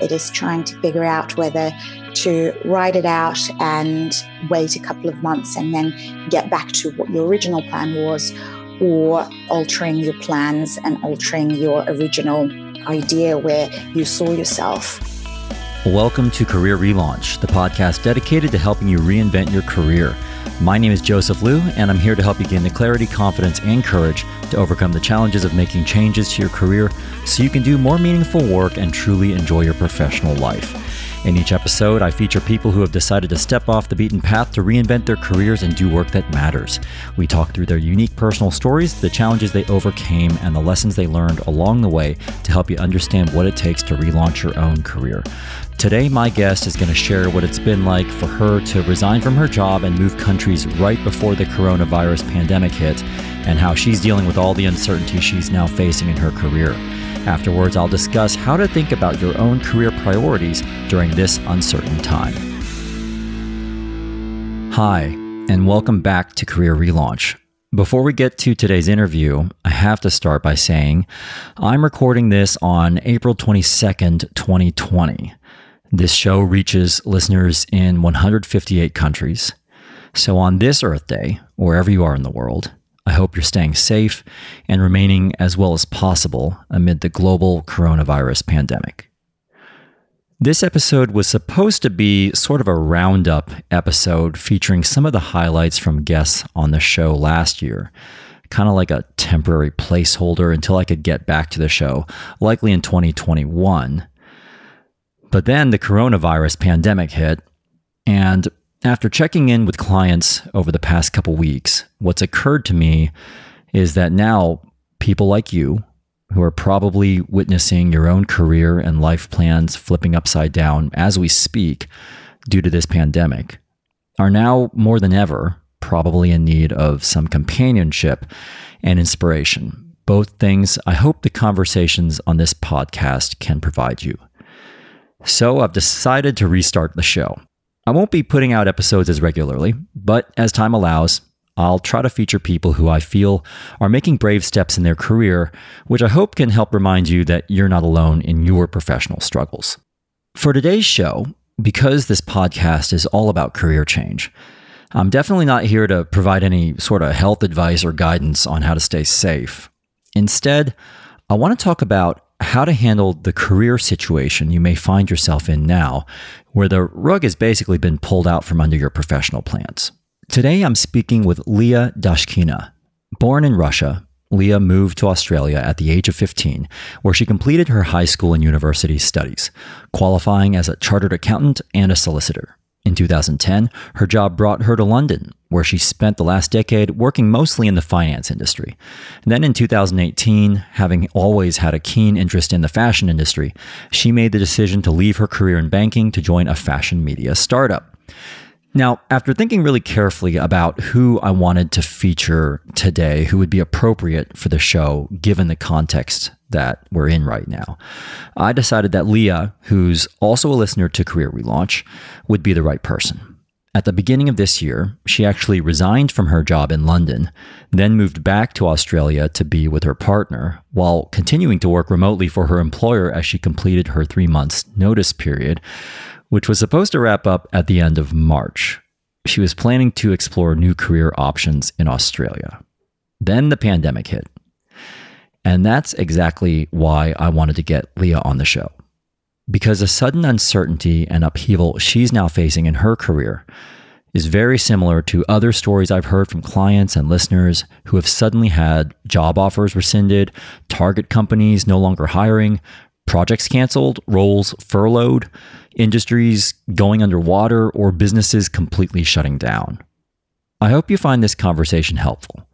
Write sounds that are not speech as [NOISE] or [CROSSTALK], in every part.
It is trying to figure out whether to write it out and wait a couple of months and then get back to what your original plan was, or altering your plans and altering your original idea where you saw yourself. Welcome to Career Relaunch, the podcast dedicated to helping you reinvent your career. My name is Joseph Liu, and I'm here to help you gain the clarity, confidence, and courage to overcome the challenges of making changes to your career so you can do more meaningful work and truly enjoy your professional life. In each episode, I feature people who have decided to step off the beaten path to reinvent their careers and do work that matters. We talk through their unique personal stories, the challenges they overcame, and the lessons they learned along the way to help you understand what it takes to relaunch your own career. Today, my guest is going to share what it's been like for her to resign from her job and move countries right before the coronavirus pandemic hit, and how she's dealing with all the uncertainty she's now facing in her career. Afterwards, I'll discuss how to think about your own career priorities during this uncertain time. Hi, and welcome back to Career Relaunch. Before we get to today's interview, I have to start by saying I'm recording this on April 22nd, 2020. This show reaches listeners in 158 countries. So on this Earth Day, wherever you are in the world, I hope you're staying safe and remaining as well as possible amid the global coronavirus pandemic. This episode was supposed to be sort of a roundup episode featuring some of the highlights from guests on the show last year, kind of like a temporary placeholder until I could get back to the show, likely in 2021. But then the coronavirus pandemic hit, and after checking in with clients over the past couple weeks, what's occurred to me is that now people like you, who are probably witnessing your own career and life plans flipping upside down as we speak due to this pandemic, are now more than ever probably in need of some companionship and inspiration. Both things I hope the conversations on this podcast can provide you. So I've decided to restart the show. I won't be putting out episodes as regularly, but as time allows, I'll try to feature people who I feel are making brave steps in their career, which I hope can help remind you that you're not alone in your professional struggles. For today's show, because this podcast is all about career change, I'm definitely not here to provide any sort of health advice or guidance on how to stay safe. Instead, I want to talk about how to handle the career situation you may find yourself in now, where the rug has basically been pulled out from under your professional plans. Today, I'm speaking with Leah Dashkina. Born in Russia, Leah moved to Australia at the age of 15, where she completed her high school and university studies, qualifying as a chartered accountant and a solicitor. In 2010, her job brought her to London, where she spent the last decade working mostly in the finance industry. And then in 2018, having always had a keen interest in the fashion industry, she made the decision to leave her career in banking to join a fashion media startup. Now, after thinking really carefully about who I wanted to feature today, who would be appropriate for the show given the context that we're in right now, I decided that Leah, who's also a listener to Career Relaunch, would be the right person. At the beginning of this year, she actually resigned from her job in London, then moved back to Australia to be with her partner, while continuing to work remotely for her employer as she completed her three months notice period which was supposed to wrap up at the end of March. She was planning to explore new career options in Australia. Then the pandemic hit. And that's exactly why I wanted to get Leah on the show. Because the sudden uncertainty and upheaval she's now facing in her career is very similar to other stories I've heard from clients and listeners who have suddenly had job offers rescinded, target companies no longer hiring, projects canceled, roles furloughed, industries going underwater, or businesses completely shutting down. I hope you find this conversation helpful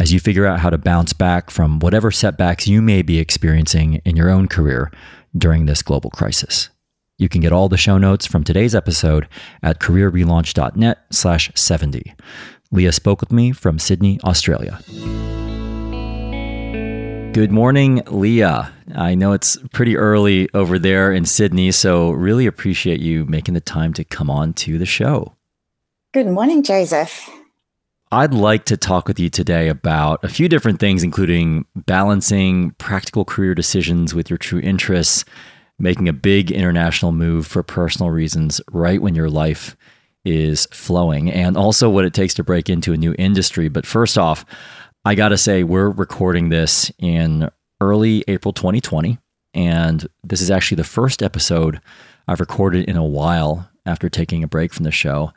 as you figure out how to bounce back from whatever setbacks you may be experiencing in your own career during this global crisis. You can get all the show notes from today's episode at careerrelaunch.net slash 70. Leah spoke with me from Sydney, Australia. Good morning, Leah. I know it's pretty early over there in Sydney, so really appreciate you making the time to come on to the show. Good morning, Joseph. I'd like to talk with you today about a few different things, including balancing practical career decisions with your true interests, making a big international move for personal reasons right when your life is flowing, and also what it takes to break into a new industry. But first off, I got to say, we're recording this in early April 2020. And this is actually the first episode I've recorded in a while after taking a break from the show.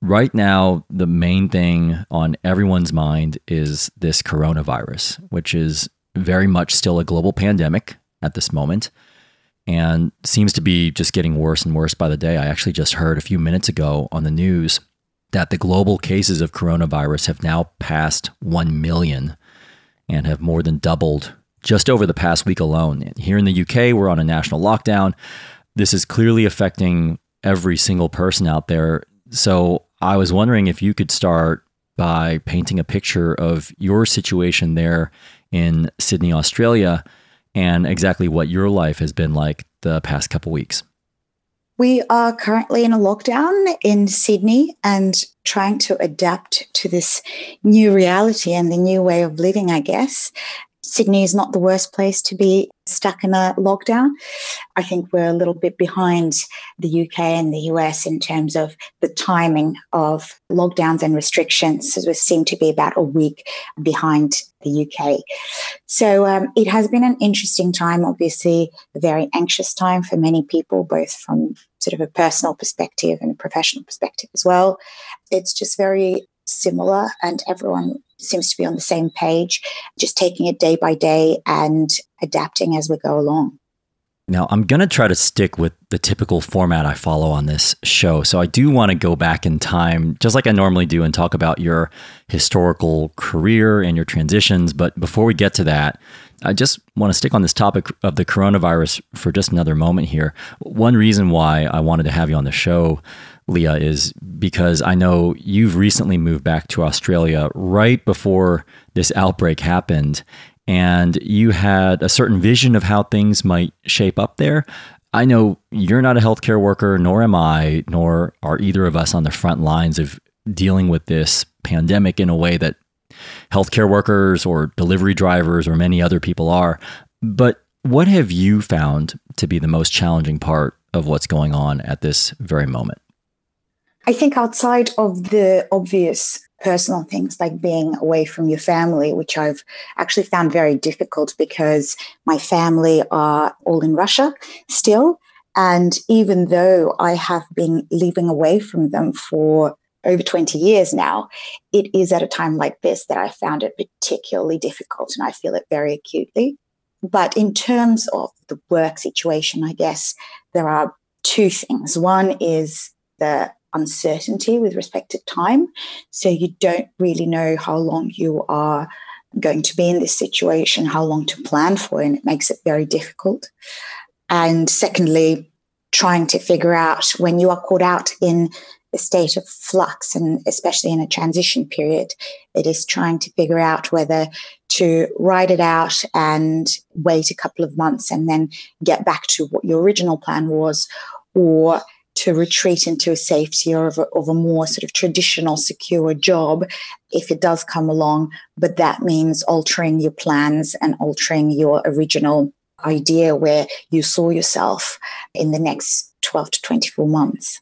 Right now, the main thing on everyone's mind is this coronavirus, which is very much still a global pandemic at this moment and seems to be just getting worse and worse by the day. I actually just heard a few minutes ago on the news that the global cases of coronavirus have now passed 1 million and have more than doubled just over the past week alone. Here in the UK, we're on a national lockdown. This is clearly affecting every single person out there. So I was wondering if you could start by painting a picture of your situation there in Sydney, Australia, and exactly what your life has been like the past couple weeks. We are currently in a lockdown in Sydney and trying to adapt to this new reality and the new way of living, I guess. Sydney is not the worst place to be stuck in a lockdown. I think we're a little bit behind the UK and the US in terms of the timing of lockdowns and restrictions. We seem to be about a week behind the UK. So um, it has been an interesting time, obviously, a very anxious time for many people, both from sort of a personal perspective and a professional perspective as well. It's just very similar and everyone seems to be on the same page, just taking it day by day and adapting as we go along. Now, I'm going to try to stick with the typical format I follow on this show. So, I do want to go back in time, just like I normally do, and talk about your historical career and your transitions. But before we get to that, I just want to stick on this topic of the coronavirus for just another moment here. One reason why I wanted to have you on the show Leah, is because I know you've recently moved back to Australia right before this outbreak happened, and you had a certain vision of how things might shape up there. I know you're not a healthcare worker, nor am I, nor are either of us on the front lines of dealing with this pandemic in a way that healthcare workers or delivery drivers or many other people are. But what have you found to be the most challenging part of what's going on at this very moment? I think outside of the obvious personal things like being away from your family, which I've actually found very difficult because my family are all in Russia still. And even though I have been living away from them for over 20 years now, it is at a time like this that I found it particularly difficult and I feel it very acutely. But in terms of the work situation, I guess there are two things. One is the uncertainty with respect to time. So you don't really know how long you are going to be in this situation, how long to plan for, and it makes it very difficult. And secondly, trying to figure out when you are caught out in a state of flux and especially in a transition period, it is trying to figure out whether to ride it out and wait a couple of months and then get back to what your original plan was or to retreat into a safety or of a, of a more sort of traditional secure job if it does come along. But that means altering your plans and altering your original idea where you saw yourself in the next 12 to 24 months.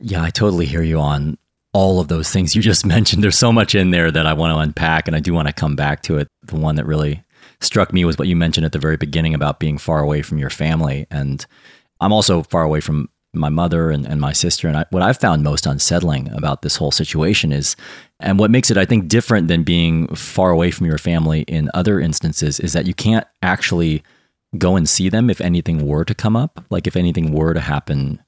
Yeah, I totally hear you on all of those things you just [LAUGHS] mentioned. There's so much in there that I want to unpack, and I do want to come back to it. The one that really struck me was what you mentioned at the very beginning about being far away from your family. And I'm also far away from my mother and, and my sister. And I, what I've found most unsettling about this whole situation is, and what makes it, I think, different than being far away from your family in other instances, is that you can't actually go and see them if anything were to come up. Like if anything were to happen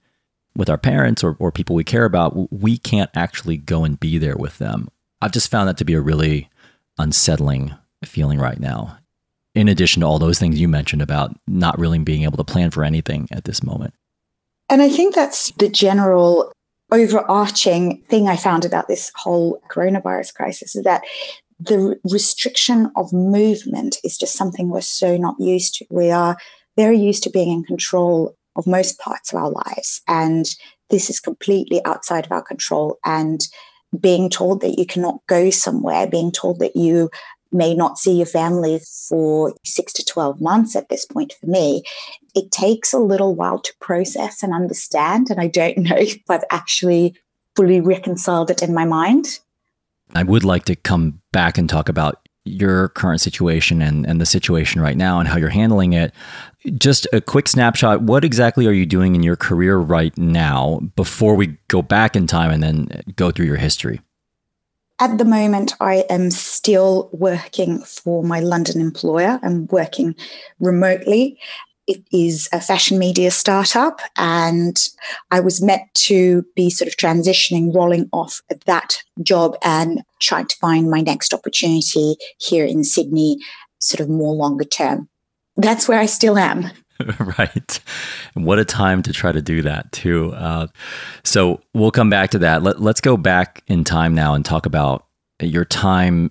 with our parents or, or people we care about, we can't actually go and be there with them. I've just found that to be a really unsettling feeling right now. In addition to all those things you mentioned about not really being able to plan for anything at this moment. And I think that's the general overarching thing I found about this whole coronavirus crisis is that the restriction of movement is just something we're so not used to. We are very used to being in control of most parts of our lives. And this is completely outside of our control. And being told that you cannot go somewhere, being told that you may not see your family for six to 12 months at this point for me, it takes a little while to process and understand. And I don't [LAUGHS] know if I've actually fully reconciled it in my mind. I would like to come back and talk about your current situation and, and the situation right now and how you're handling it. Just a quick snapshot. What exactly are you doing in your career right now before we go back in time and then go through your history? At the moment, I am still working for my London employer. I'm working remotely it is a fashion media startup, and I was meant to be sort of transitioning, rolling off that job and trying to find my next opportunity here in Sydney, sort of more longer term. That's where I still am. [LAUGHS] right. What a time to try to do that, too. Uh, so we'll come back to that. Let, let's go back in time now and talk about your time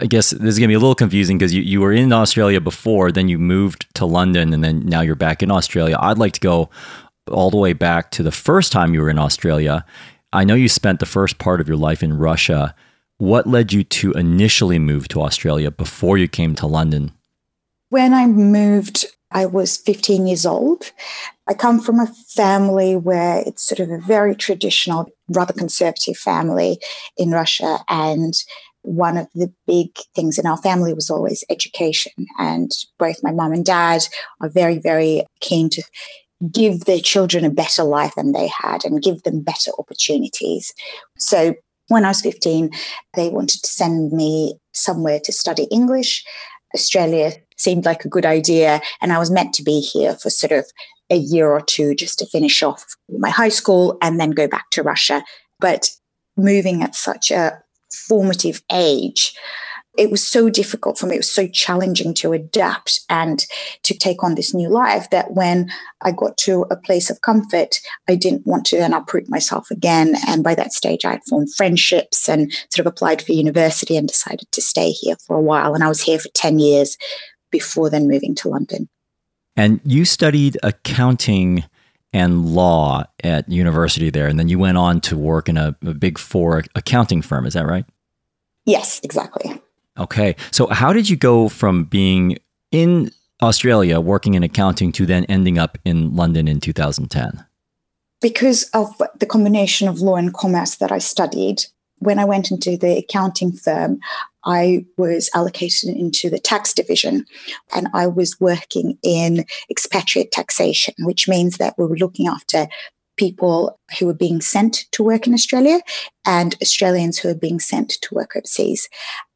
i guess this is going to be a little confusing because you, you were in australia before then you moved to london and then now you're back in australia i'd like to go all the way back to the first time you were in australia i know you spent the first part of your life in russia what led you to initially move to australia before you came to london when i moved I was 15 years old. I come from a family where it's sort of a very traditional, rather conservative family in Russia. And one of the big things in our family was always education. And both my mom and dad are very, very keen to give their children a better life than they had and give them better opportunities. So when I was 15, they wanted to send me somewhere to study English. Australia seemed like a good idea. And I was meant to be here for sort of a year or two just to finish off my high school and then go back to Russia. But moving at such a formative age, it was so difficult for me. It was so challenging to adapt and to take on this new life that when I got to a place of comfort, I didn't want to then uproot myself again. And by that stage, I had formed friendships and sort of applied for university and decided to stay here for a while. And I was here for 10 years before then moving to London. And you studied accounting and law at university there, and then you went on to work in a, a big four accounting firm. Is that right? Yes, exactly. Okay. So, how did you go from being in Australia working in accounting to then ending up in London in 2010? Because of the combination of law and commerce that I studied, when I went into the accounting firm, I was allocated into the tax division and I was working in expatriate taxation, which means that we were looking after people who were being sent to work in Australia and Australians who were being sent to work overseas.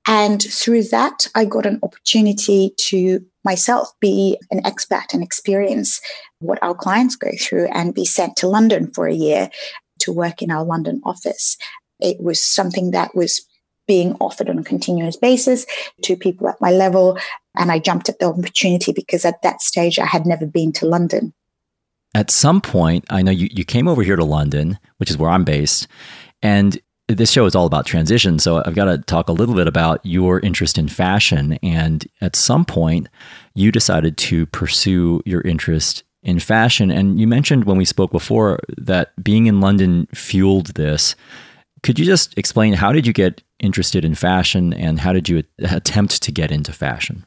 And through that, I got an opportunity to myself be an expat and experience what our clients go through and be sent to London for a year to work in our London office. It was something that was being offered on a continuous basis to people at my level. And I jumped at the opportunity because at that stage I had never been to London. At some point, I know you, you came over here to London, which is where I'm based. And this show is all about transition. So I've got to talk a little bit about your interest in fashion. And at some point, you decided to pursue your interest in fashion. And you mentioned when we spoke before that being in London fueled this. Could you just explain how did you get interested in fashion and how did you attempt to get into fashion?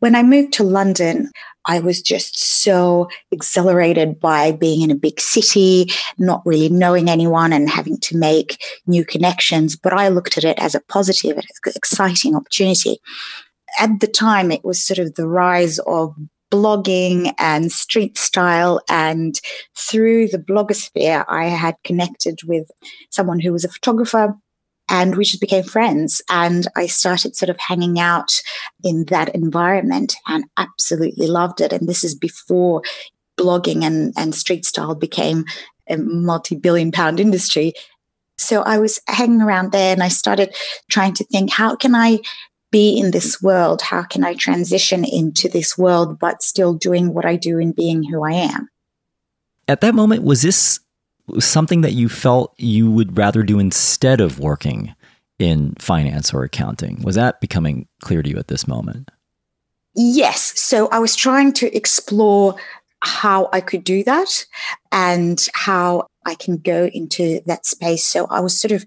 When I moved to London, I was just so exhilarated by being in a big city, not really knowing anyone and having to make new connections. But I looked at it as a positive, exciting opportunity. At the time, it was sort of the rise of blogging and street style. And through the blogosphere, I had connected with someone who was a photographer and we just became friends. And I started sort of hanging out in that environment and absolutely loved it. And this is before blogging and, and street style became a multi billion pound industry. So I was hanging around there and I started trying to think, how can I be in this world? How can I transition into this world, but still doing what I do and being who I am? At that moment, was this something that you felt you would rather do instead of working in finance or accounting? Was that becoming clear to you at this moment? Yes. So I was trying to explore how I could do that and how I can go into that space. So I was sort of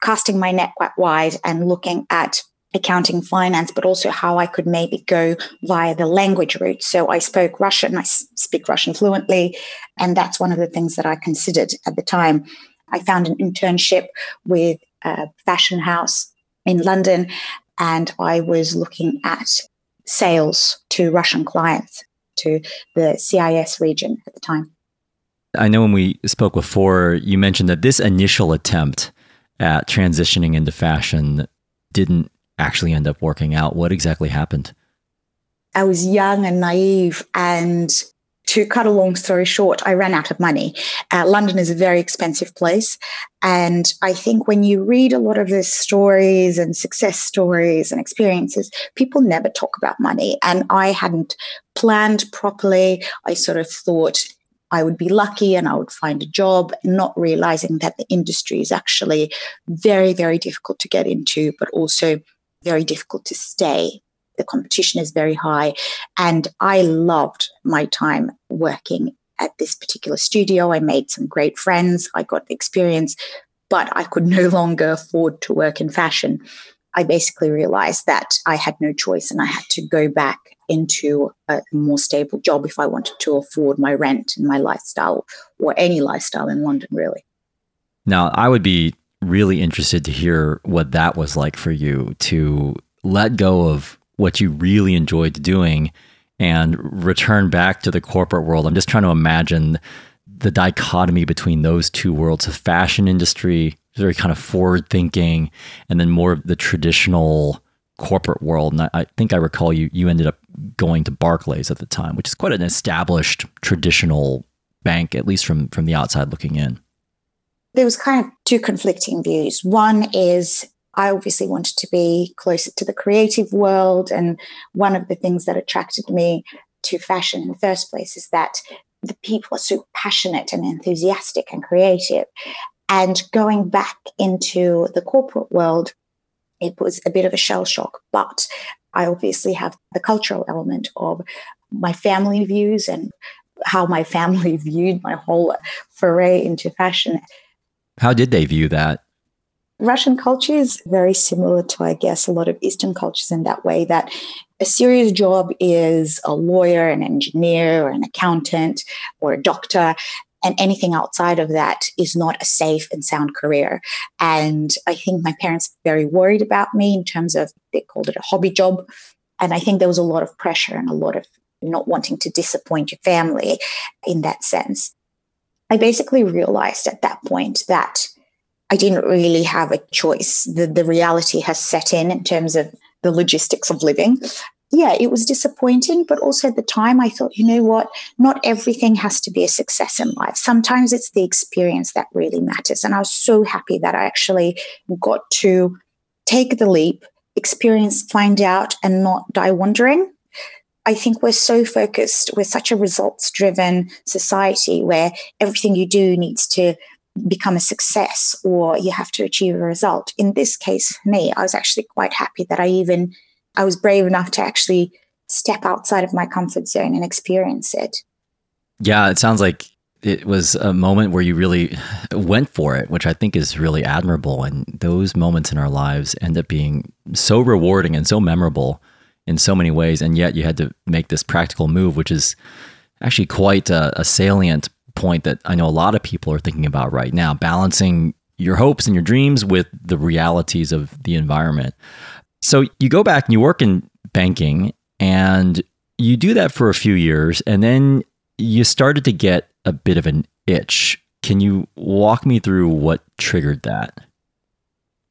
casting my net quite wide and looking at accounting finance but also how i could maybe go via the language route. So i spoke russian i speak russian fluently and that's one of the things that i considered at the time. I found an internship with a fashion house in london and i was looking at sales to russian clients to the cis region at the time. I know when we spoke before you mentioned that this initial attempt at transitioning into fashion didn't actually end up working out? What exactly happened? I was young and naive. And to cut a long story short, I ran out of money. Uh, London is a very expensive place. And I think when you read a lot of the stories and success stories and experiences, people never talk about money. And I hadn't planned properly. I sort of thought I would be lucky and I would find a job, not realizing that the industry is actually very, very difficult to get into, but also very difficult to stay. The competition is very high. And I loved my time working at this particular studio. I made some great friends. I got experience, but I could no longer afford to work in fashion. I basically realized that I had no choice and I had to go back into a more stable job if I wanted to afford my rent and my lifestyle or any lifestyle in London, really. Now, I would be really interested to hear what that was like for you to let go of what you really enjoyed doing and return back to the corporate world. I'm just trying to imagine the dichotomy between those two worlds the fashion industry, very kind of forward thinking, and then more of the traditional corporate world. And I, I, think I recall you you ended up going to Barclays at the time, which is quite an established traditional bank, at least from from the outside looking in there was kind of two conflicting views. One is I obviously wanted to be closer to the creative world. And one of the things that attracted me to fashion in the first place is that the people are so passionate and enthusiastic and creative. And going back into the corporate world, it was a bit of a shell shock. But I obviously have the cultural element of my family views and how my [LAUGHS] family viewed my whole foray into fashion. How did they view that? Russian culture is very similar to, I guess, a lot of Eastern cultures in that way that a serious job is a lawyer, an engineer, or an accountant, or a doctor. And anything outside of that is not a safe and sound career. And I think my parents were very worried about me in terms of they called it a hobby job. And I think there was a lot of pressure and a lot of not wanting to disappoint your family in that sense. I basically realized at that point that I didn't really have a choice. The, the reality has set in in terms of the logistics of living. Yeah, it was disappointing, but also at the time I thought, you know what? Not everything has to be a success in life. Sometimes it's the experience that really matters. And I was so happy that I actually got to take the leap, experience, find out, and not die wondering. I think we're so focused, we're such a results driven society where everything you do needs to become a success or you have to achieve a result. In this case, for me, I was actually quite happy that I even I was brave enough to actually step outside of my comfort zone and experience it. Yeah, it sounds like it was a moment where you really went for it, which I think is really admirable. And those moments in our lives end up being so rewarding and so memorable in so many ways, and yet you had to make this practical move, which is actually quite a, a salient point that I know a lot of people are thinking about right now, balancing your hopes and your dreams with the realities of the environment. So you go back and you work in banking and you do that for a few years and then you started to get a bit of an itch. Can you walk me through what triggered that?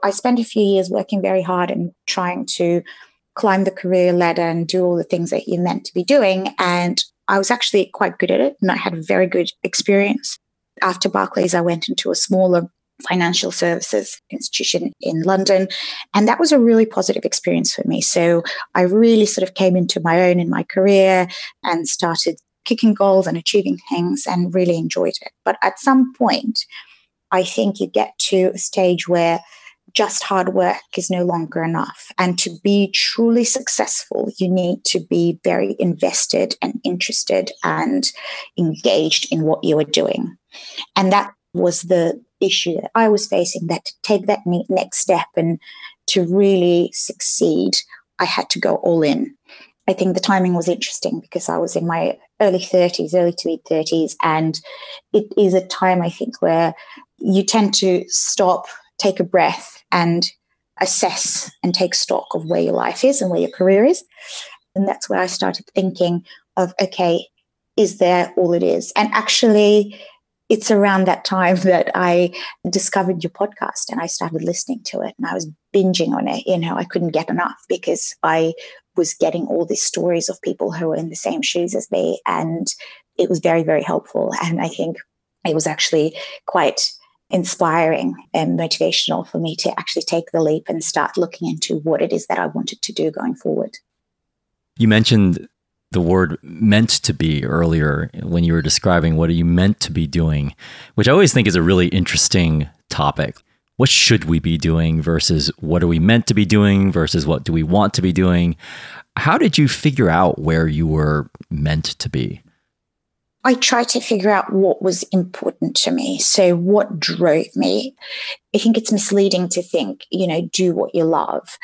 I spent a few years working very hard and trying to climb the career ladder and do all the things that you're meant to be doing. And I was actually quite good at it and I had a very good experience. After Barclays, I went into a smaller financial services institution in London. And that was a really positive experience for me. So I really sort of came into my own in my career and started kicking goals and achieving things and really enjoyed it. But at some point, I think you get to a stage where just hard work is no longer enough. And to be truly successful, you need to be very invested and interested and engaged in what you are doing. And that was the issue that I was facing that to take that next step and to really succeed, I had to go all in. I think the timing was interesting because I was in my early 30s, early to mid 30s. And it is a time, I think, where you tend to stop, take a breath, and assess and take stock of where your life is and where your career is. And that's where I started thinking of, okay, is there all it is? And actually, it's around that time [LAUGHS] that I discovered your podcast and I started listening to it and I was binging on it. You know, I couldn't get enough because I was getting all these stories of people who were in the same shoes as me. And it was very, very helpful. And I think it was actually quite inspiring and motivational for me to actually take the leap and start looking into what it is that I wanted to do going forward. You mentioned the word meant to be earlier when you were describing what are you meant to be doing, which I always think is a really interesting topic. What should we be doing versus what are we meant to be doing versus what do we want to be doing? How did you figure out where you were meant to be? I tried to figure out what was important to me. So, what drove me? I think it's misleading to think, you know, do what you love.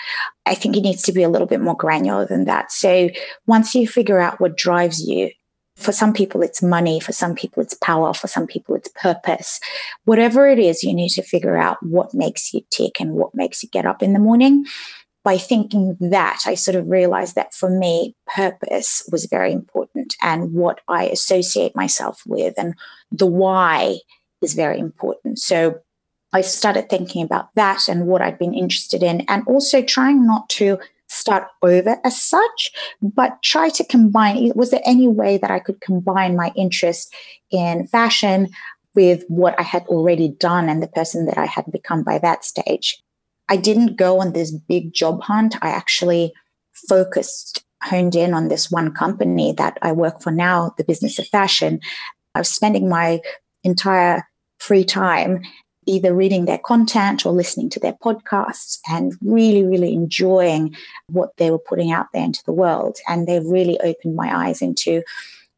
I think it needs to be a little bit more granular than that. So, once you figure out what drives you, for some people, it's money. For some people, it's power. For some people, it's purpose. Whatever it is, you need to figure out what makes you tick and what makes you get up in the morning by thinking that, I sort of realized that for me, purpose was very important and what I associate myself with and the why is very important. So I started thinking about that and what I'd been interested in, and also trying not to start over as such, but try to combine. Was there any way that I could combine my interest in fashion with what I had already done and the person that I had become by that stage? I didn't go on this big job hunt. I actually focused, honed in on this one company that I work for now, the business of fashion. I was spending my entire free time either reading their content or listening to their podcasts and really, really enjoying what they were putting out there into the world. And they really opened my eyes into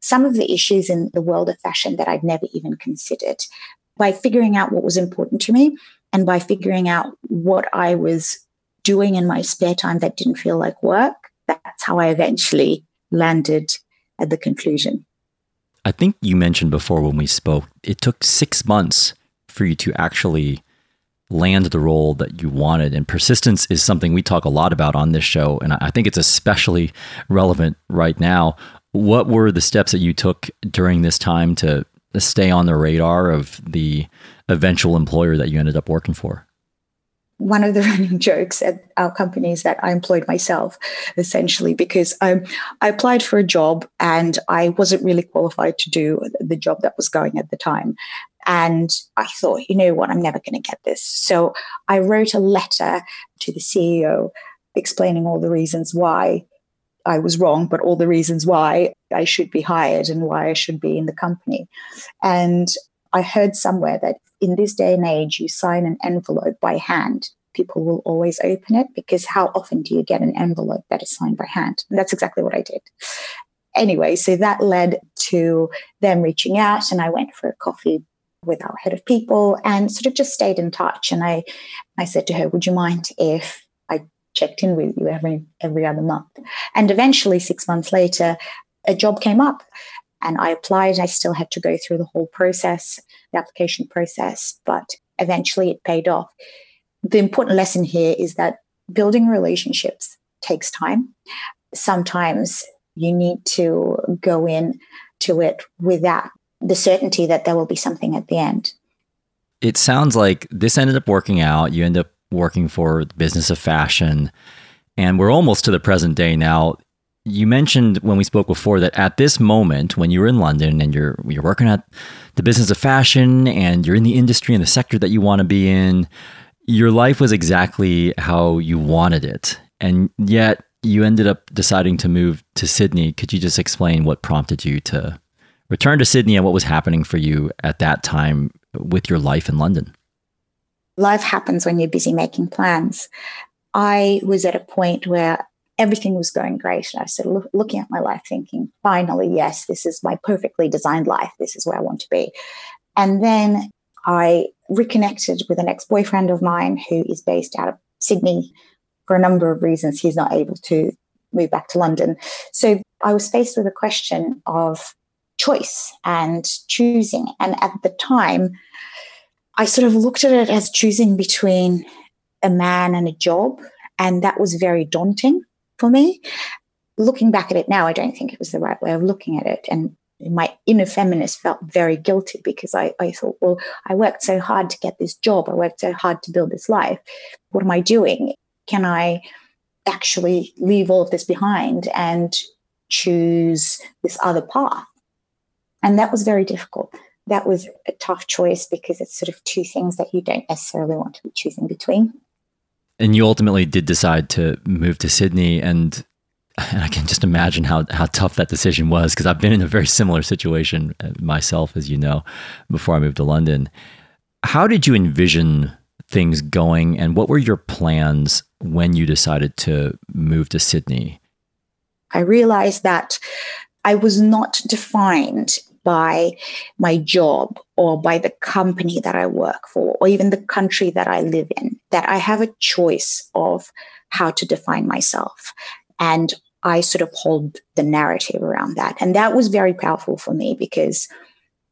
some of the issues in the world of fashion that I'd never even considered. By figuring out what was important to me, and by figuring out what I was doing in my spare time that didn't feel like work, that's how I eventually landed at the conclusion. I think you mentioned before when we spoke, it took six months for you to actually land the role that you wanted. And persistence is something we talk a lot about on this show. And I think it's especially relevant right now. What were the steps that you took during this time to stay on the radar of the eventual employer that you ended up working for? One of the [LAUGHS] running jokes at our company is that I employed myself essentially because um, I applied for a job and I wasn't really qualified to do the job that was going at the time. And I thought, you know what, I'm never going to get this. So I wrote a letter to the CEO explaining all the reasons why I was wrong, but all the reasons why I should be hired and why I should be in the company. And I heard somewhere that in this day and age, you sign an envelope by hand. People will always open it because how often do you get an envelope that is signed by hand? And that's exactly what I did. Anyway, so that led to them reaching out, and I went for a coffee with our head of people and sort of just stayed in touch. And I, I said to her, Would you mind if I checked in with you every every other month? And eventually, six months later, a job came up and I applied. I still had to go through the whole process, the application process, but eventually it paid off. The important lesson here is that building relationships takes time. Sometimes you need to go in to it without the certainty that there will be something at the end. It sounds like this ended up working out. You end up working for the business of fashion. And we're almost to the present day now you mentioned when we spoke before that at this moment when you were in London and you're you're working at the business of fashion and you're in the industry and the sector that you want to be in, your life was exactly how you wanted it. And yet you ended up deciding to move to Sydney. Could you just explain what prompted you to return to Sydney and what was happening for you at that time with your life in London? Life happens when you're busy making plans. I was at a point where everything was going great. And I started look, looking at my life thinking, finally, yes, this is my perfectly designed life. This is where I want to be. And then I reconnected with an ex boyfriend of mine who is based out of Sydney. For a number of reasons, he's not able to move back to London. So I was faced with a question of choice and choosing. And at the time, I sort of looked at it as choosing between a man and a job. And that was very daunting for me. Looking back at it now, I don't think it was the right way of looking at it. And my inner feminist felt very guilty because I, I thought, well, I worked so hard to get this job. I worked so hard to build this life. What am I doing? Can I actually leave all of this behind and choose this other path? And that was very difficult. That was a tough choice because it's sort of two things that you don't necessarily want to be choosing between. And you ultimately did decide to move to Sydney and I can just imagine how how tough that decision was because I've been in a very similar situation uh, myself, as you know, before I moved to London. How did you envision things going, and what were your plans when you decided to move to Sydney? I realized that I was not defined by my job or by the company that I work for or even the country that I live in, that I have a choice of how to define myself. And I sort of hold the narrative around that. And that was very powerful for me because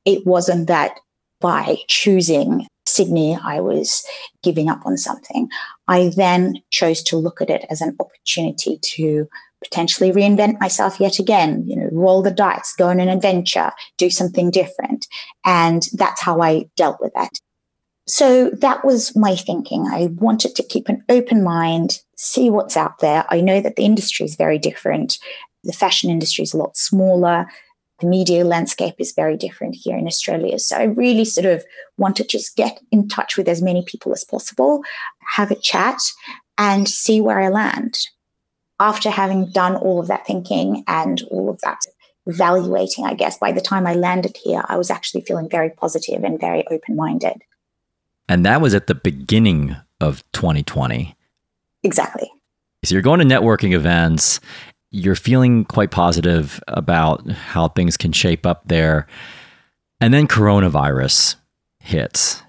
it wasn't that by choosing Sydney, I was giving up on something. I then chose to look at it as an opportunity to potentially reinvent myself yet again, you know, roll the dice, go on an adventure, do something different. And that's how I dealt with that. So that was my thinking. I wanted to keep an open mind, see what's out there. I know that the industry is very different. The fashion industry is a lot smaller. The media landscape is very different here in Australia. So I really sort of want to just get in touch with as many people as possible, have a chat, and see where I land. After having done all of that thinking and all of that evaluating, I guess, by the time I landed here, I was actually feeling very positive and very open minded. And that was at the beginning of 2020. Exactly. So you're going to networking events, you're feeling quite positive about how things can shape up there. And then coronavirus hits.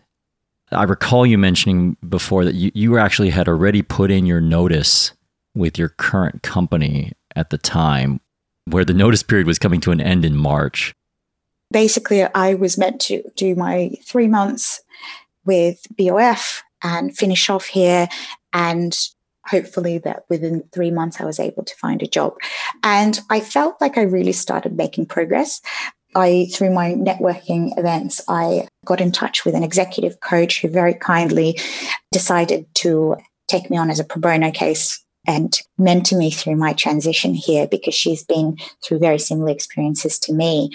I recall you mentioning before that you, you actually had already put in your notice with your current company at the time, where the notice period was coming to an end in March. Basically, I was meant to do my three months with BOF and finish off here and hopefully that within three months I was able to find a job. And I felt like I really started making progress. I, through my networking events, I got in touch with an executive coach who very kindly decided to take me on as a pro bono case and mentor me through my transition here because she's been through very similar experiences to me.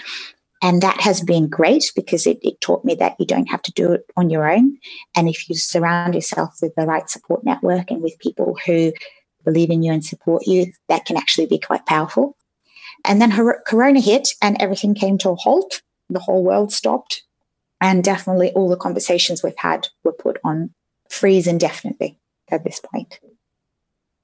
And that has been great because it, it, taught me that you don't have to do it on your own. And if you surround yourself with the right support network and with people who believe in you and support you, that can actually be quite powerful. And then her, Corona hit and everything came to a halt. The whole world stopped. And definitely all the conversations we've had were put on freeze indefinitely at this point.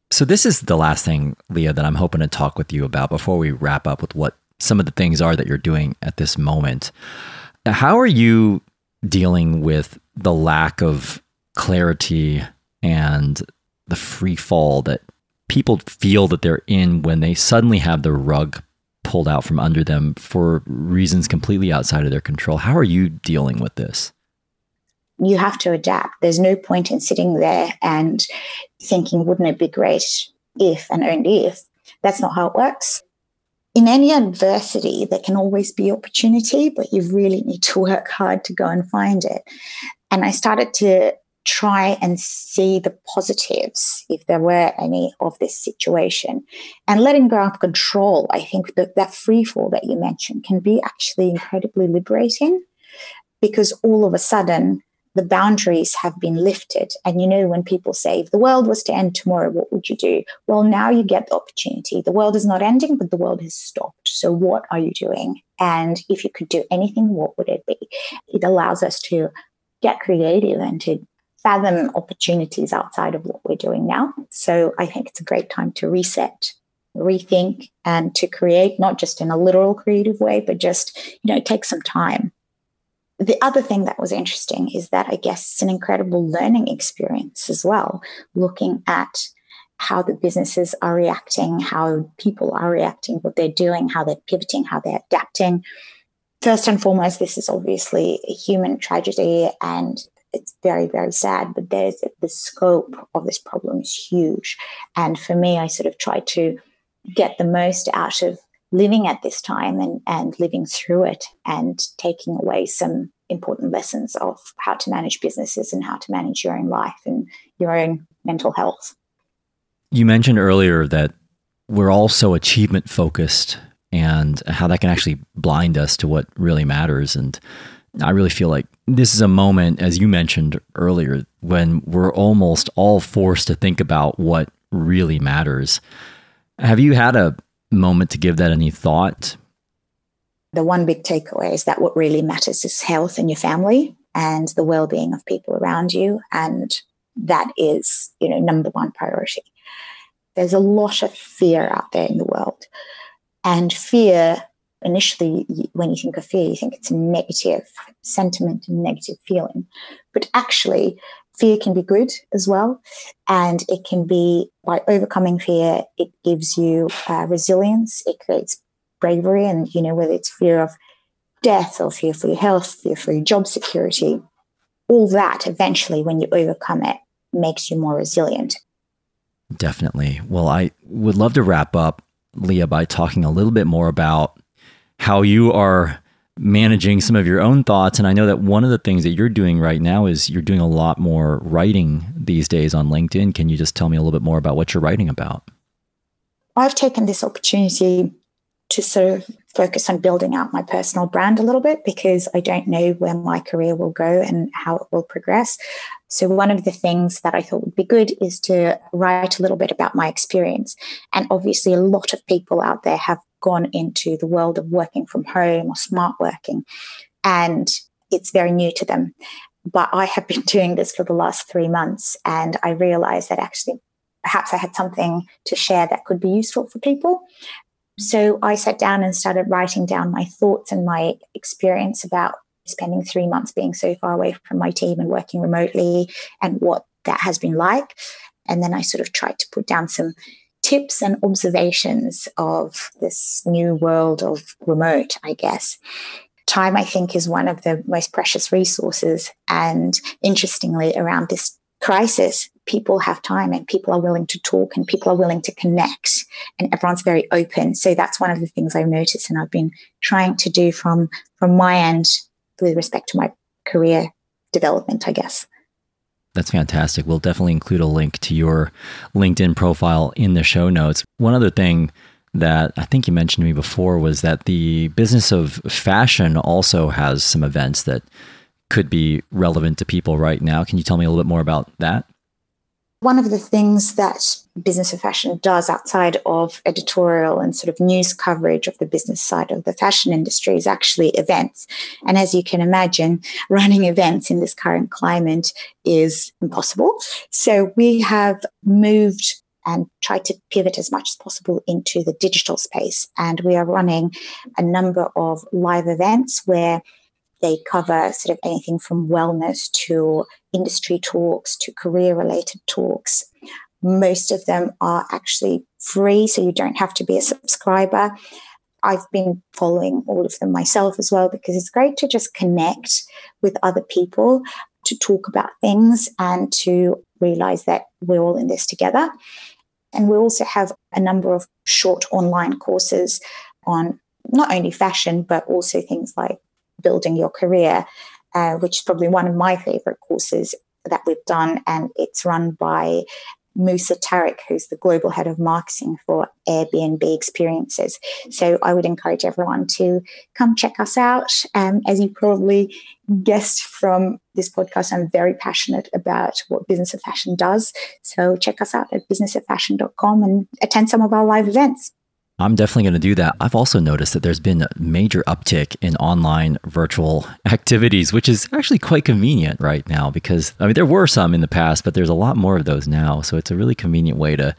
So, this is the last thing, Leah, that I'm hoping to talk with you about before we wrap up with what some of the things are that you're doing at this moment. How are you dealing with the lack of clarity and the free fall that people feel that they're in when they suddenly have the rug pulled out from under them for reasons completely outside of their control? How are you dealing with this? You have to adapt. There's no point in sitting there and thinking, wouldn't it be great if and only if? That's not how it works in any adversity, there can always be opportunity, but you really need to work hard to go and find it. And I started to try and see the positives, if there were any, of this situation. And letting go of control, I think that that free fall that you mentioned can be actually incredibly liberating because all of a sudden the boundaries have been lifted. And you know, when people say, if the world was to end tomorrow, what would you do? Well, now you get the opportunity. The world is not ending, but the world has stopped. So, what are you doing? And if you could do anything, what would it be? It allows us to get creative and to fathom opportunities outside of what we're doing now. So, I think it's a great time to reset rethink and to create not just in a literal creative way but just you know take some time the other thing that was interesting is that I guess it's an incredible learning experience as well, looking at how the businesses are reacting, how people are reacting, what they're doing, how they're pivoting, how they're adapting. First and foremost, this is obviously a human tragedy and it's very, very sad, but there's the scope of this problem is huge. And for me, I sort of try to get the most out of living at this time and, and living through it and taking away some important lessons of how to manage businesses and how to manage your own life and your own mental health. You mentioned earlier that we're all so achievement focused and how that can actually blind us to what really matters. And I really feel like this is a moment, as you mentioned earlier, when we're almost all forced to think about what really matters. Have you had a moment to give that any thought? The one big takeaway is that what really matters is health in your family and the well-being of people around you and that is, you know, number one priority. There's a lot of fear out there in the world. And fear, initially, when you think of fear, you think it's a negative sentiment, a negative feeling. But actually, fear can be good as well. And it can be by overcoming fear, it gives you uh, resilience, it creates bravery. And, you know, whether it's fear of death or fear for your health, fear for your job security, all that eventually, when you overcome it, makes you more resilient. Definitely. Well, I would love to wrap up, Leah, by talking a little bit more about how you are managing some of your own thoughts. And I know that one of the things that you're doing right now is you're doing a lot more writing these days on LinkedIn. Can you just tell me a little bit more about what you're writing about? I've taken this opportunity to sort of focus on building out my personal brand a little bit because I don't know where my career will go and how it will progress. So, one of the things that I thought would be good is to write a little bit about my experience. And obviously, a lot of people out there have gone into the world of working from home or smart working, and it's very new to them. But I have been [LAUGHS] doing this for the last three months, and I realized that actually perhaps I had something to share that could be useful for people. So I sat down and started writing down my thoughts and my experience about spending three months being so far away from my team and working remotely and what that has been like. And then I sort of tried to put down some tips and observations of this new world of remote, I guess. Time, I think, is one of the most precious resources. And interestingly, around this crisis, people have time and people are willing to talk and people are willing to connect and everyone's very open. So that's one of the things I've noticed and I've been trying to do from from my end with respect to my career development, I guess. That's fantastic. We'll definitely include a link to your LinkedIn profile in the show notes. One other thing that I think you mentioned to me before was that the business of fashion also has some events that could be relevant to people right now. Can you tell me a little bit more about that? One of the things that Business of Fashion does outside of editorial and sort of news coverage of the business side of the fashion industry is actually events. And as you can imagine, running events in this current climate is impossible. So we have moved and tried to pivot as much as possible into the digital space. And we are running a number of live events where they cover sort of anything from wellness to industry talks to career related talks. Most of them are actually free, so you don't have to be a subscriber. I've been following all of them myself as well because it's great to just connect with other people to talk about things and to realize that we're all in this together. And we also have a number of short online courses on not only fashion, but also things like building your career, uh, which is probably one of my favorite courses that we've done. And it's run by Musa Tariq, who's the global head of marketing for Airbnb experiences. So I would encourage everyone to come check us out. Um, as you probably guessed from this podcast, I'm very passionate about what Business of Fashion does. So check us out at businessoffashion.com and attend some of our live events. I'm definitely going to do that. I've also noticed that there's been a major uptick in online virtual [LAUGHS] activities, which is actually quite convenient right now because I mean there were some in the past, but there's a lot more of those now. So it's a really convenient way to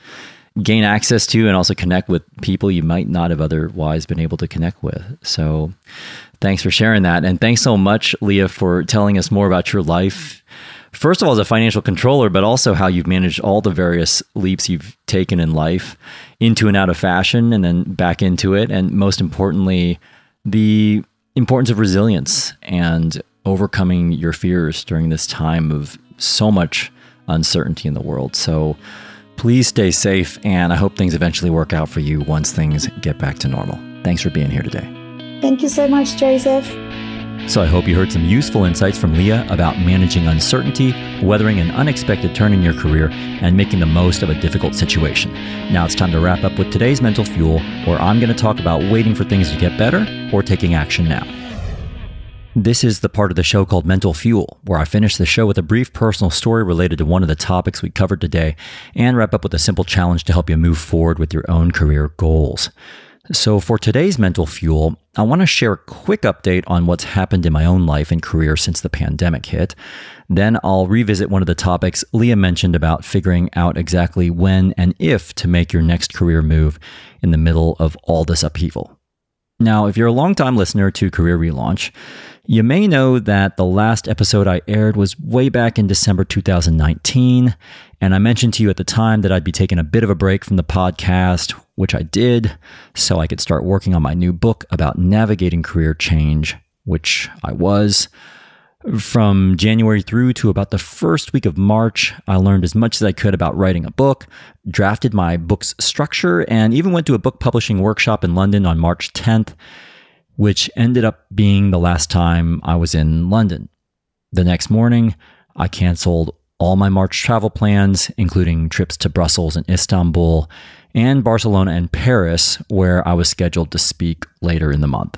gain access to and also connect with people you might not have otherwise been able to connect with. So, thanks for sharing that. And thanks so much, Leah, for telling us more about your life. First of all, as a financial controller, but also how you've managed all the various leaps you've taken in life into and out of fashion and then back into it. And most importantly, the importance of resilience and overcoming your fears during this time of so much uncertainty in the world. So, Please stay safe, and I hope things eventually work out for you once things get back to normal. Thanks for being here today. Thank you so much, Joseph. So, I hope you heard some useful insights from Leah about managing uncertainty, weathering an unexpected turn in your career, and making the most of a difficult situation. Now it's time to wrap up with today's mental fuel, where I'm going to talk about waiting for things to get better or taking action now. This is the part of the show called Mental Fuel, where I finish the show with a brief personal story related to one of the topics we covered today and wrap up with a simple challenge to help you move forward with your own career goals. So, for today's Mental Fuel, I want to share a quick update on what's happened in my own life and career since the pandemic hit. Then I'll revisit one of the topics Leah mentioned about figuring out exactly when and if to make your next career move in the middle of all this upheaval. Now, if you're a longtime listener to Career Relaunch, you may know that the last episode I aired was way back in December 2019. And I mentioned to you at the time that I'd be taking a bit of a break from the podcast, which I did, so I could start working on my new book about navigating career change, which I was. From January through to about the first week of March, I learned as much as I could about writing a book, drafted my book's structure, and even went to a book publishing workshop in London on March 10th, which ended up being the last time I was in London. The next morning, I canceled all my March travel plans, including trips to Brussels and Istanbul, and Barcelona and Paris, where I was scheduled to speak later in the month.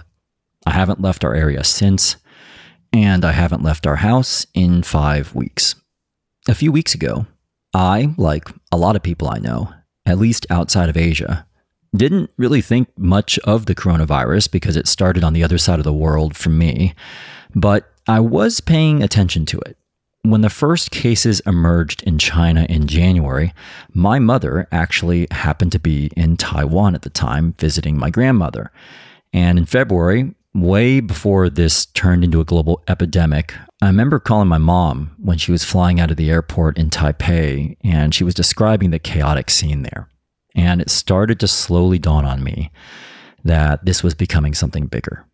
I haven't left our area since and I haven't left our house in five weeks. A few weeks ago, I, like a lot of people I know, at least outside of Asia, didn't really think much of the coronavirus because it started on the other side of the world from me, but I was paying attention to it. When the first cases emerged in China in January, my mother actually happened to be in Taiwan at the time visiting my grandmother. And in February, way before this turned into a global epidemic, I remember calling my mom when she was flying out of the airport in Taipei and she was describing the chaotic scene there. And it started to slowly dawn on me that this was becoming something bigger.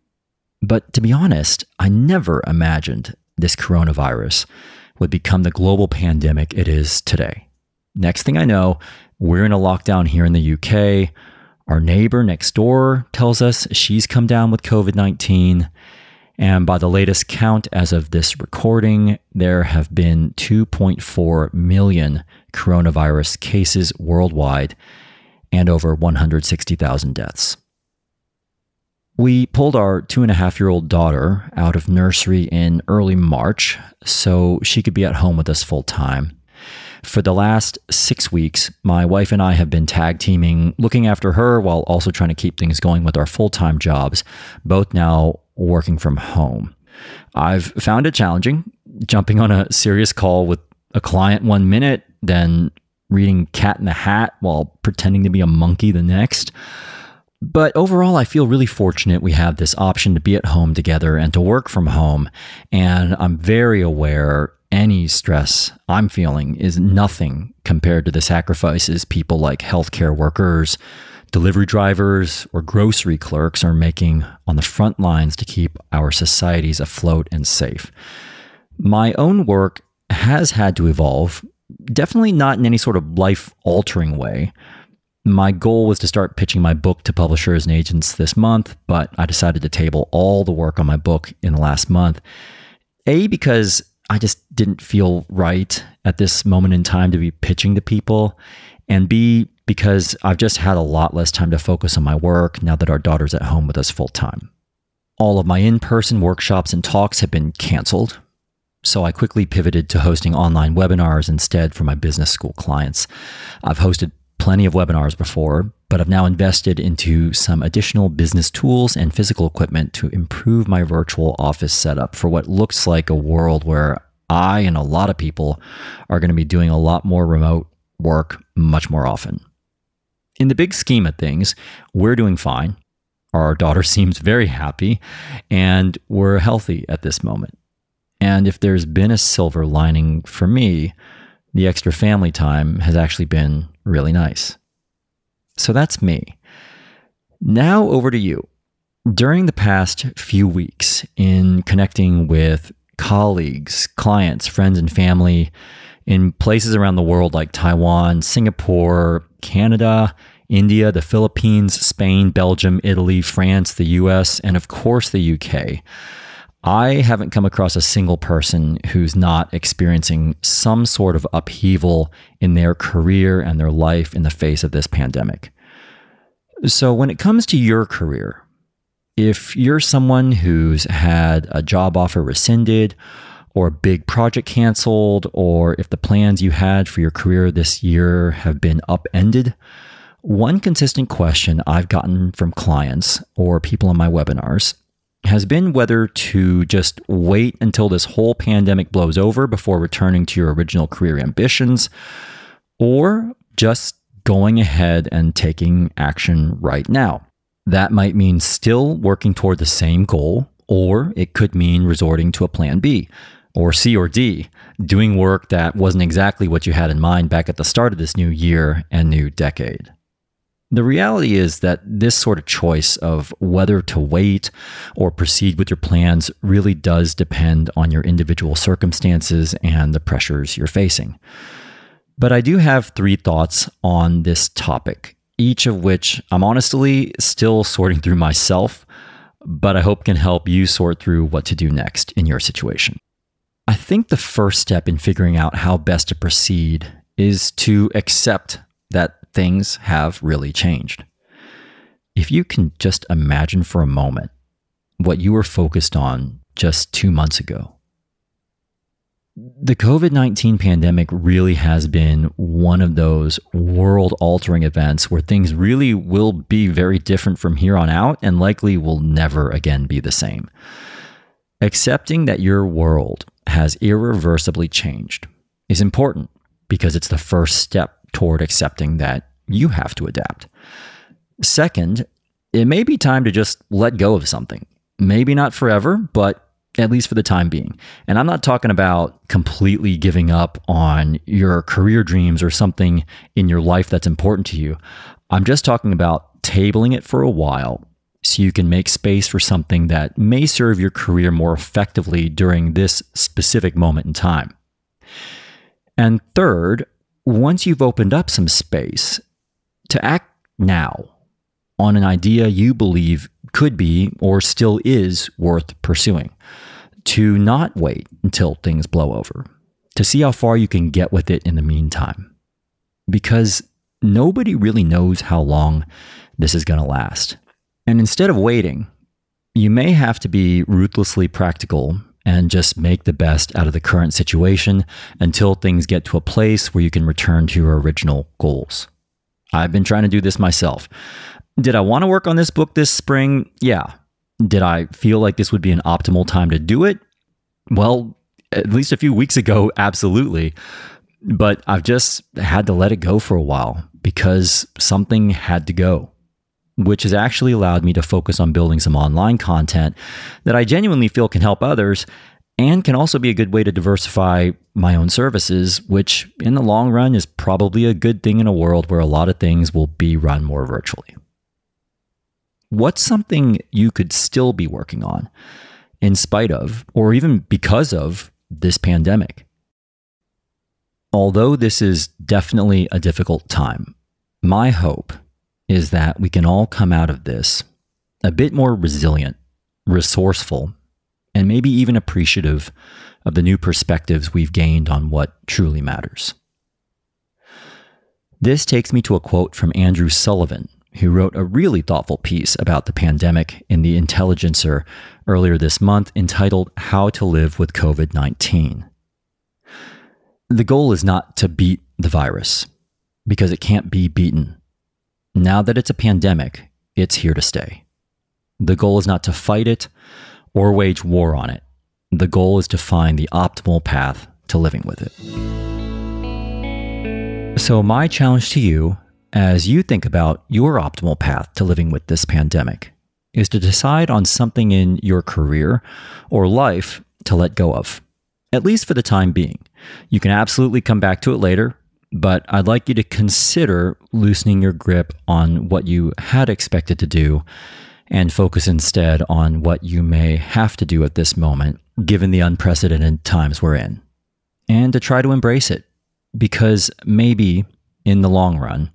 But to be honest, I never imagined this coronavirus would become the global pandemic it is today. Next thing I know, we're in a lockdown here in the UK. Our neighbor next door tells us she's come down with COVID 19. And by the latest count as of this recording, there have been 2.4 million coronavirus cases worldwide and over 160,000 deaths. We pulled our two and a half year old daughter out of nursery in early March so she could be at home with us full time. For the last six weeks, my wife and I have been tag teaming, looking after her while also trying to keep things going with our full time jobs, both now working from home. I've found it challenging jumping on a serious call with a client one minute, then reading Cat in the Hat while pretending to be a monkey the next. But overall, I feel really fortunate we have this option to be at home together and to work from home. And I'm very aware any stress I'm feeling is nothing compared to the sacrifices people like healthcare workers, delivery drivers, or grocery clerks are making on the front lines to keep our societies afloat and safe. My own work has had to evolve, definitely not in any sort of life altering way. My goal was to start pitching my book to publishers and agents this month, but I decided to table all the work on my book in the last month. A, because I just didn't feel right at this moment in time to be pitching to people. And B, because I've just had a lot less time to focus on my work now that our daughter's at home with us full time. All of my in person workshops and talks have been canceled. So I quickly pivoted to hosting online webinars instead for my business school clients. I've hosted plenty of webinars before, but I've now invested into some additional business tools and physical equipment to improve my virtual office setup for what looks like a world where I and a lot of people are going to be doing a lot more remote work much more often. In the big scheme of things, we're doing fine. Our daughter [LAUGHS] seems very happy, and we're healthy at this moment. And if there's been a silver lining for me, the extra family time has actually been really nice. So that's me. Now over to you. During the past few weeks, in connecting with colleagues, clients, friends, and family in places around the world like Taiwan, Singapore, Canada, India, the Philippines, Spain, Belgium, Italy, France, the US, and of course the UK. I haven't come across a single person who's not experiencing some sort of upheaval in their career and their life in the face of this pandemic. So, when it comes to your career, if you're someone who's had a job offer rescinded, or a big project canceled, or if the plans you had for your career this year have been upended, one consistent question I've gotten from clients or people on my webinars has been whether to just wait until this whole pandemic blows over before returning to your original career ambitions, or just going ahead and taking action right now. That might mean still working toward the same goal, or it could mean resorting to a plan B, or C or D, doing work that wasn't exactly what you had in mind back at the start of this new year and new decade. The reality is that this sort of choice of whether to wait or proceed with your plans really does depend on your individual circumstances and the pressures you're facing. But I do have three thoughts on this topic, each of which I'm honestly still sorting through myself, but I hope can help you sort through what to do next in your situation. I think the first step in figuring out how best to proceed is to accept that things have really changed. If you can just imagine for a moment what you were focused on just two months ago. The COVID 19 pandemic really has been one of those world altering events where things really will be very different from here on out and likely will never again be the same. Accepting that your world has irreversibly changed is important because it's the first step toward accepting that you have to adapt. Second, it may be time to just let go of something. Maybe not forever, but at least for the time being. And I'm not talking about completely giving up on your career dreams or something in your life that's important to you. I'm just talking about tabling it for a while so you can make space for something that may serve your career more effectively during this specific moment in time. And third, once you've opened up some space, to act now on an idea you believe could be or still is worth pursuing, to not wait until things blow over, to see how far you can get with it in the meantime. Because nobody really knows how long this is going to last. And instead of waiting, you may have to be ruthlessly practical and just make the best out of the current situation until things get to a place where you can return to your original goals. I've been trying to do this myself. Did I want to work on this book this spring? Yeah. Did I feel like this would be an optimal time to do it? Well, at least a few weeks ago, [LAUGHS] absolutely. But I've just had to let it go for a while because something had to go which has actually allowed me to focus on building some online content that I genuinely feel can help others and can also be a good way to diversify my own services, which in the long run is probably a good thing in a world where a lot of things will be run more virtually. What's something you could still be working on in spite of, or even because of, this pandemic? Although this is definitely a difficult time, my hope is that we can all come out of this a bit more resilient, resourceful, and maybe even appreciative of the new perspectives we've gained on what truly matters. This takes me to a quote from Andrew Sullivan, who wrote a really thoughtful piece about the pandemic in The Intelligencer earlier this month entitled How to Live with COVID 19. The goal is not to beat the virus, because it can't be beaten now that it's a pandemic, it's here to stay. The goal is not to fight it or wage war on it. The goal is to find the optimal path to living with it. So, my challenge to you as you think about your optimal path to living with this pandemic is to decide on something in your career or life to let go of, at least for the time being. You can absolutely come back to it later, but I'd like you to consider loosening your grip on what you had expected to do and focus instead on what you may have to do at this moment, given the unprecedented times we're in, and to try to embrace it. Because maybe in the long run,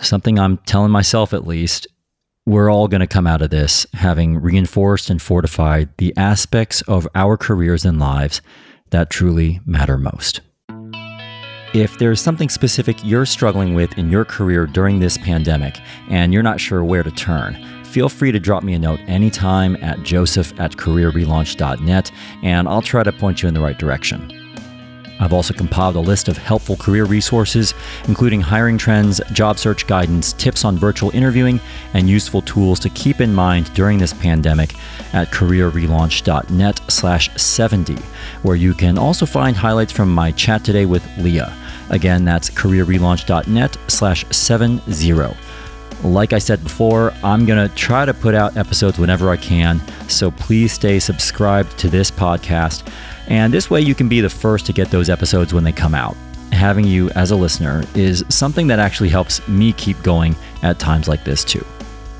something I'm telling myself at least, we're all going to come out of this having reinforced and fortified the aspects of our careers and lives that truly matter most. If there's something specific you're struggling with in your career during this pandemic and you're not sure where to turn, feel free to drop me a note anytime at joseph at careerrelaunch.net and I'll try to point you in the right direction. I've also compiled a list of helpful career resources, including hiring trends, job search guidance, tips on virtual interviewing, and useful tools to keep in mind during this pandemic at careerrelaunch.net slash 70, where you can also find highlights from my chat today with Leah. Again, that's careerrelaunch.net slash 70. Like I said before, I'm going to try to put out episodes whenever I can, so please stay subscribed to this podcast. And this way you can be the first to get those episodes when they come out. Having you as a listener is something that actually helps me keep going at times like this, too.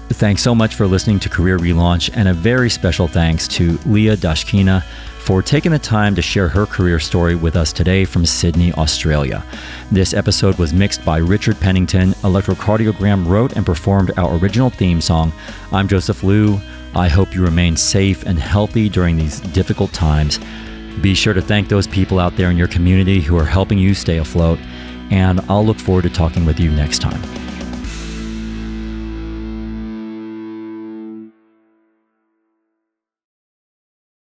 Thanks so much for listening to Career Relaunch, and a very special thanks to Leah Dashkina for taking the time to share her career story with us today from Sydney, Australia. This episode was mixed by Richard Pennington. Electrocardiogram wrote and performed our original theme song. I'm Joseph Liu. I hope you remain safe and healthy during these difficult times. Be sure to thank those people out there in your community who are helping you stay afloat, and I'll look forward to talking with you next time.